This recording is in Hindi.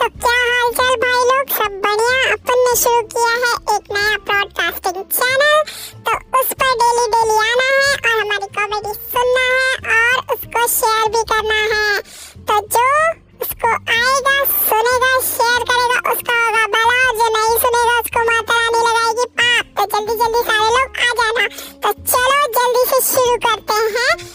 तो क्या हाल चाल भाई लोग? सब बढ़िया। अपन ने शुरू किया है एक नया ब्रॉडकास्टिंग चैनल तो उस पर डेली डेली आना है और हमारी कॉमेडी सुनना है और उसको शेयर भी करना है। तो जो उसको आएगा, सुनेगा शेयर करेगा, उसका होगा भला। जो नहीं सुनेगा, उसको माता रानी लगाएगी पाप। तो जल्दी जल्दी सारे लोग आ जाना। तो चलो जल्दी से शुरू करते हैं।